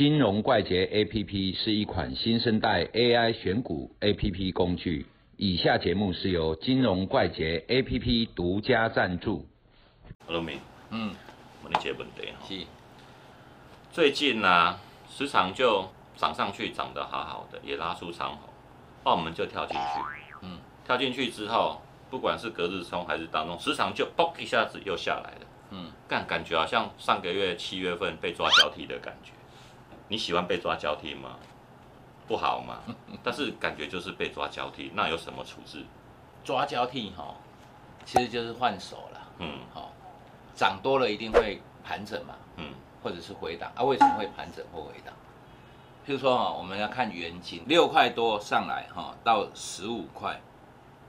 金融怪杰 APP 是一款新生代 AI 选股 APP 工具。以下节目是由金融怪杰 APP 独家赞助。罗明，嗯，问你一个问题。哈，是，最近呢、时常就涨上去，涨得好好的，也拉出长虹，那我们就跳进去，嗯，跳进去之后，不管是隔日冲还是当中，时常就嘣一下子又下来了，嗯，干感觉好像上个月七月份被抓交替的感觉。你喜欢被抓交替吗？不好嘛，但是感觉就是被抓交替，那有什么处置？抓交替哈，其实就是换手了，嗯好，涨多了一定会盘整嘛，嗯或者是回档啊？为什么会盘整或回档？譬如说哈，我们要看原金六块多上来哈，到十五块，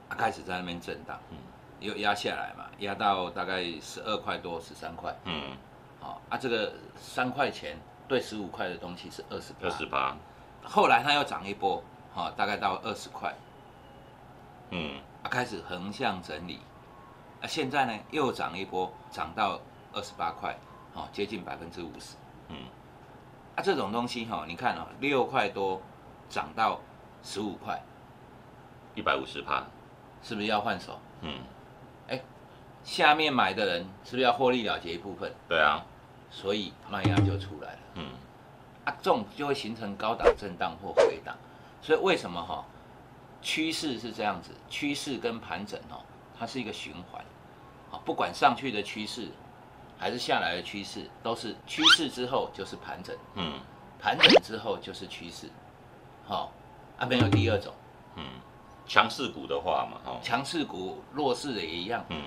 啊开始在那边震荡，嗯又压下来嘛，压到大概十二块多、十三块，嗯，好啊，这个三块钱对十五块的东西是二十八。二十八，后来它又涨一波，哈，大概到二十块，嗯。啊，开始横向整理，啊，现在呢又涨一波，涨到二十八块，哦，接近百分之五十，嗯。啊，这种东西哈、你看哦，六块多涨到十五块，一百五十趴，是不是要换手？嗯，哎下面买的人是不是要获利了结一部分？对啊，所以卖压就出来了，嗯。啊，这种就会形成高档震荡或回档，所以为什么哈、趋势是这样子，趋势跟盘整哦，它是一个循环，啊，不管上去的趋势还是下来的趋势，都是趋势之后就是盘整，嗯。盘整之后就是趋势，好、啊，没有第二种，嗯，强势股的话嘛，哦，强势股、弱势的也一样，嗯。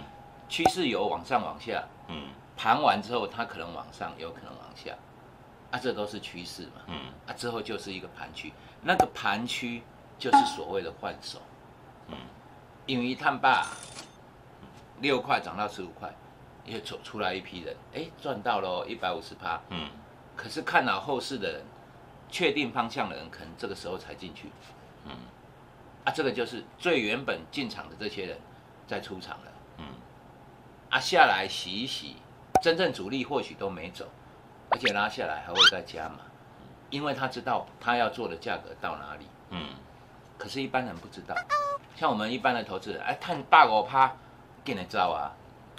趋势有往上往下，嗯盘完之后它可能往上，有可能往下，啊，这都是趋势嘛。嗯。啊，之后就是一个盘区，那个盘区就是所谓的换手，嗯。因为一探霸六块涨到十五块，也走出来一批人，哎，赚到了一百五十趴，嗯。可是看到后市的人，确定方向的人，可能这个时候才进去，嗯。啊，这个就是最原本进场的这些人在出场了，嗯。啊，下来洗一洗，真正主力或许都没走，而且拉下来还会再加嘛，因为他知道他要做的价格到哪里。嗯可是，一般人不知道。像我们一般的投资人，哎，探八五趴，给你照啊，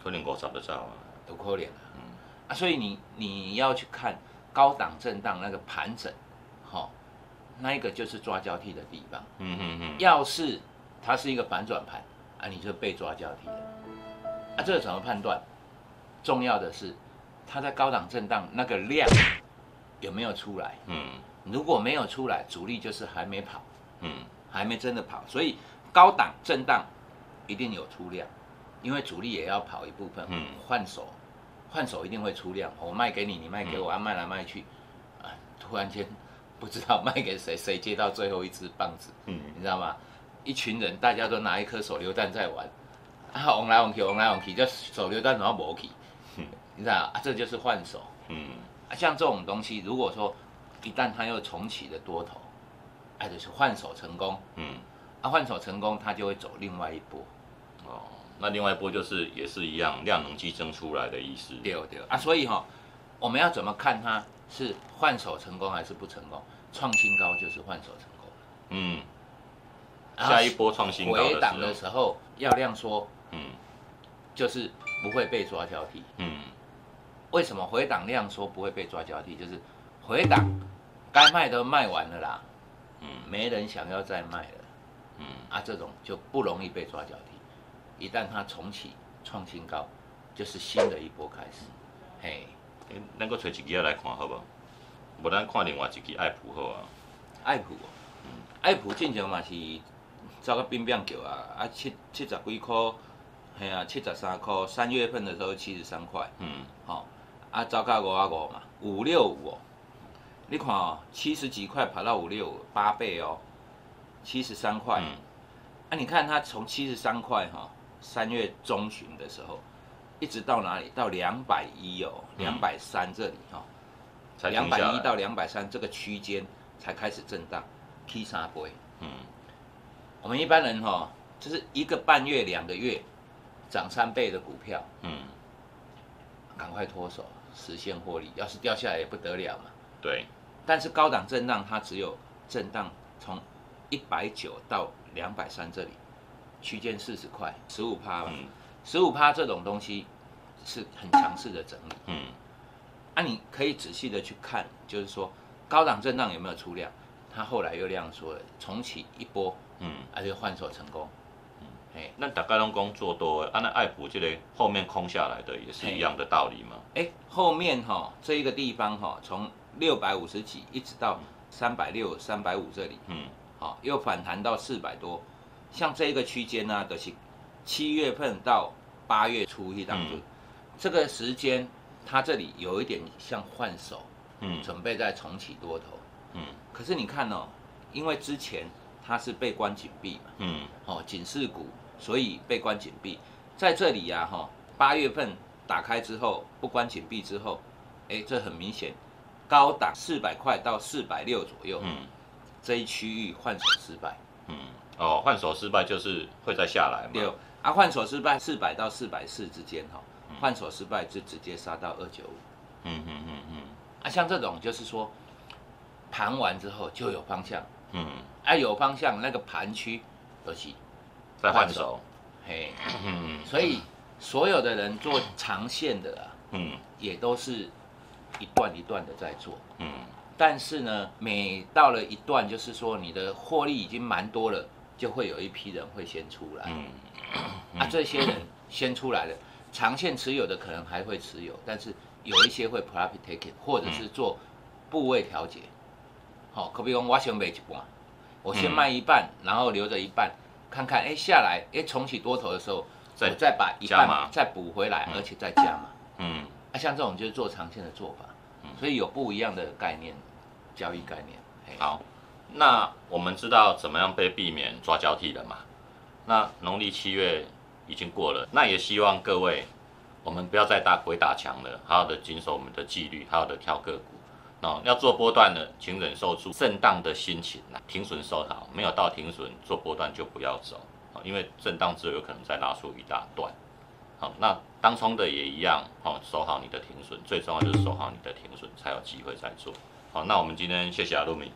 可能五十就走啊，都可怜啊。啊，所以你你要去看高档震荡那个盘整，好、那一个就是抓交替的地方。嗯嗯嗯，要是它是一个反转盘，啊，你就被抓交替了。啊，这个怎么判断？重要的是它在高档震荡那个量有没有出来？嗯如果没有出来，主力就是还没跑。嗯还没真的跑，所以高档震荡一定有出量，因为主力也要跑一部分，嗯换手，换手一定会出量，我卖给你，你卖给我，啊卖来卖去，啊，突然间不知道卖给谁，谁接到最后一支棒子，嗯你知道吗？一群人大家都拿一颗手榴弹在玩，啊，往来往去，往来往去，这手榴弹怎么没去？嗯你知道啊，这就是换手。嗯啊，像这种东西，如果说一旦它又重启的多头，哎，就是换手成功，嗯，啊，换手成功，它就会走另外一波，哦，那另外一波就是也是一样，量能激增出来的意思。对对啊，所以哈、我们要怎么看它是换手成功还是不成功？创新高就是换手成功，嗯，下一波创新高的回档的时候，时候要量缩，嗯就是不会被抓交替。嗯为什么回档量缩不会被抓交替？就是回档该卖都卖完了啦，嗯没人想要再卖了。嗯啊，这种就不容易被抓交替。一旦它重启创新高，就是新的一波开始。嘿，诶，咱搁找一支来看好无？无咱看另外一支爱普好啊。爱普哦，爱普进前嘛是走个冰冰叫啊，啊七七十几块，嘿啊七十三块，三月份的时候七十三块，嗯吼、啊走到五啊五嘛，五六五哦，你看哦，七十几块跑到五六五，八倍哦，七十三块。嗯。啊，你看它从七十三块哈，三月中旬的时候，一直到哪里？到两百一哦，嗯。两百三这里哈，才两百。一到两百三这个区间才开始震荡，K 三倍。嗯。我们一般人哈，就是一个半月、两个月涨三倍的股票，嗯，赶快脱手，实现获利。要是掉下来也不得了嘛，对，但是高档震荡它只有震荡从一百九到两百三这里，区间四十块，十五趴吧，嗯十五趴这种东西是很强势的整理。嗯啊，你可以仔细的去看，就是说高档震荡有没有出量，它后来又量缩了，重启一波，嗯，而且换手成功。哎那大概拢讲做多，啊那爱普这个后面空下来的也是一样的道理嘛。哎，后面哈、这一个地方哈、从六百五十几一直到三百六、三百五这里，嗯。好、又反弹到四百多，像这一个区间呢，都、是七月份到八月初一当中，嗯。这个时间它这里有一点像换手，嗯。准备再重启多头。嗯。可是你看哦，因为之前它是被关紧闭嘛，嗯。哦，警示股，所以被关紧闭。在这里呀、哈，八月份打开之后，不关紧闭之后，哎，这很明显，高档四百块到四百六左右，嗯这一区域换手失败。嗯，哦，换手失败就是会再下来嘛。六啊，换手失败四百到四百四之间哈，换手失败就直接杀到二九五。嗯嗯嗯嗯啊，像这种就是说，盘完之后就有方向，嗯，啊，有方向那个盘区都是，再换手。嘿，嗯所以所有的人做长线的啊，嗯也都是一段一段的在做。嗯但是呢，每到了一段，就是说你的获利已经蛮多了，就会有一批人会先出来。嗯啊，这些人先出来了，长线持有的可能还会持有，但是有一些会 profit taking，或者是做部位调节。好、可比如我先卖一半，我先嗯卖一半，然后留着一半，看看哎下来哎重启多头的时候，再我再把一半再补回来，而且再加嘛。嗯啊，像这种就是做长线的做法，所以有不一样的概念，交易概念。嘿好，那我们知道怎么样被避免抓交替了嘛？那农历七月已经过了，那也希望各位我们不要再打鬼打墙了，好好的谨守我们的纪律，好好的挑个股。哦，要做波段的，请忍受住震荡的心情啦，停损收好，没有到停损做波段就不要走，哦，因为震荡之后有可能再拉出一大段。好，那当冲的也一样，哦，守好你的停损，最重要就是守好你的停损，才有机会再做。好，那我们今天谢谢阿路米。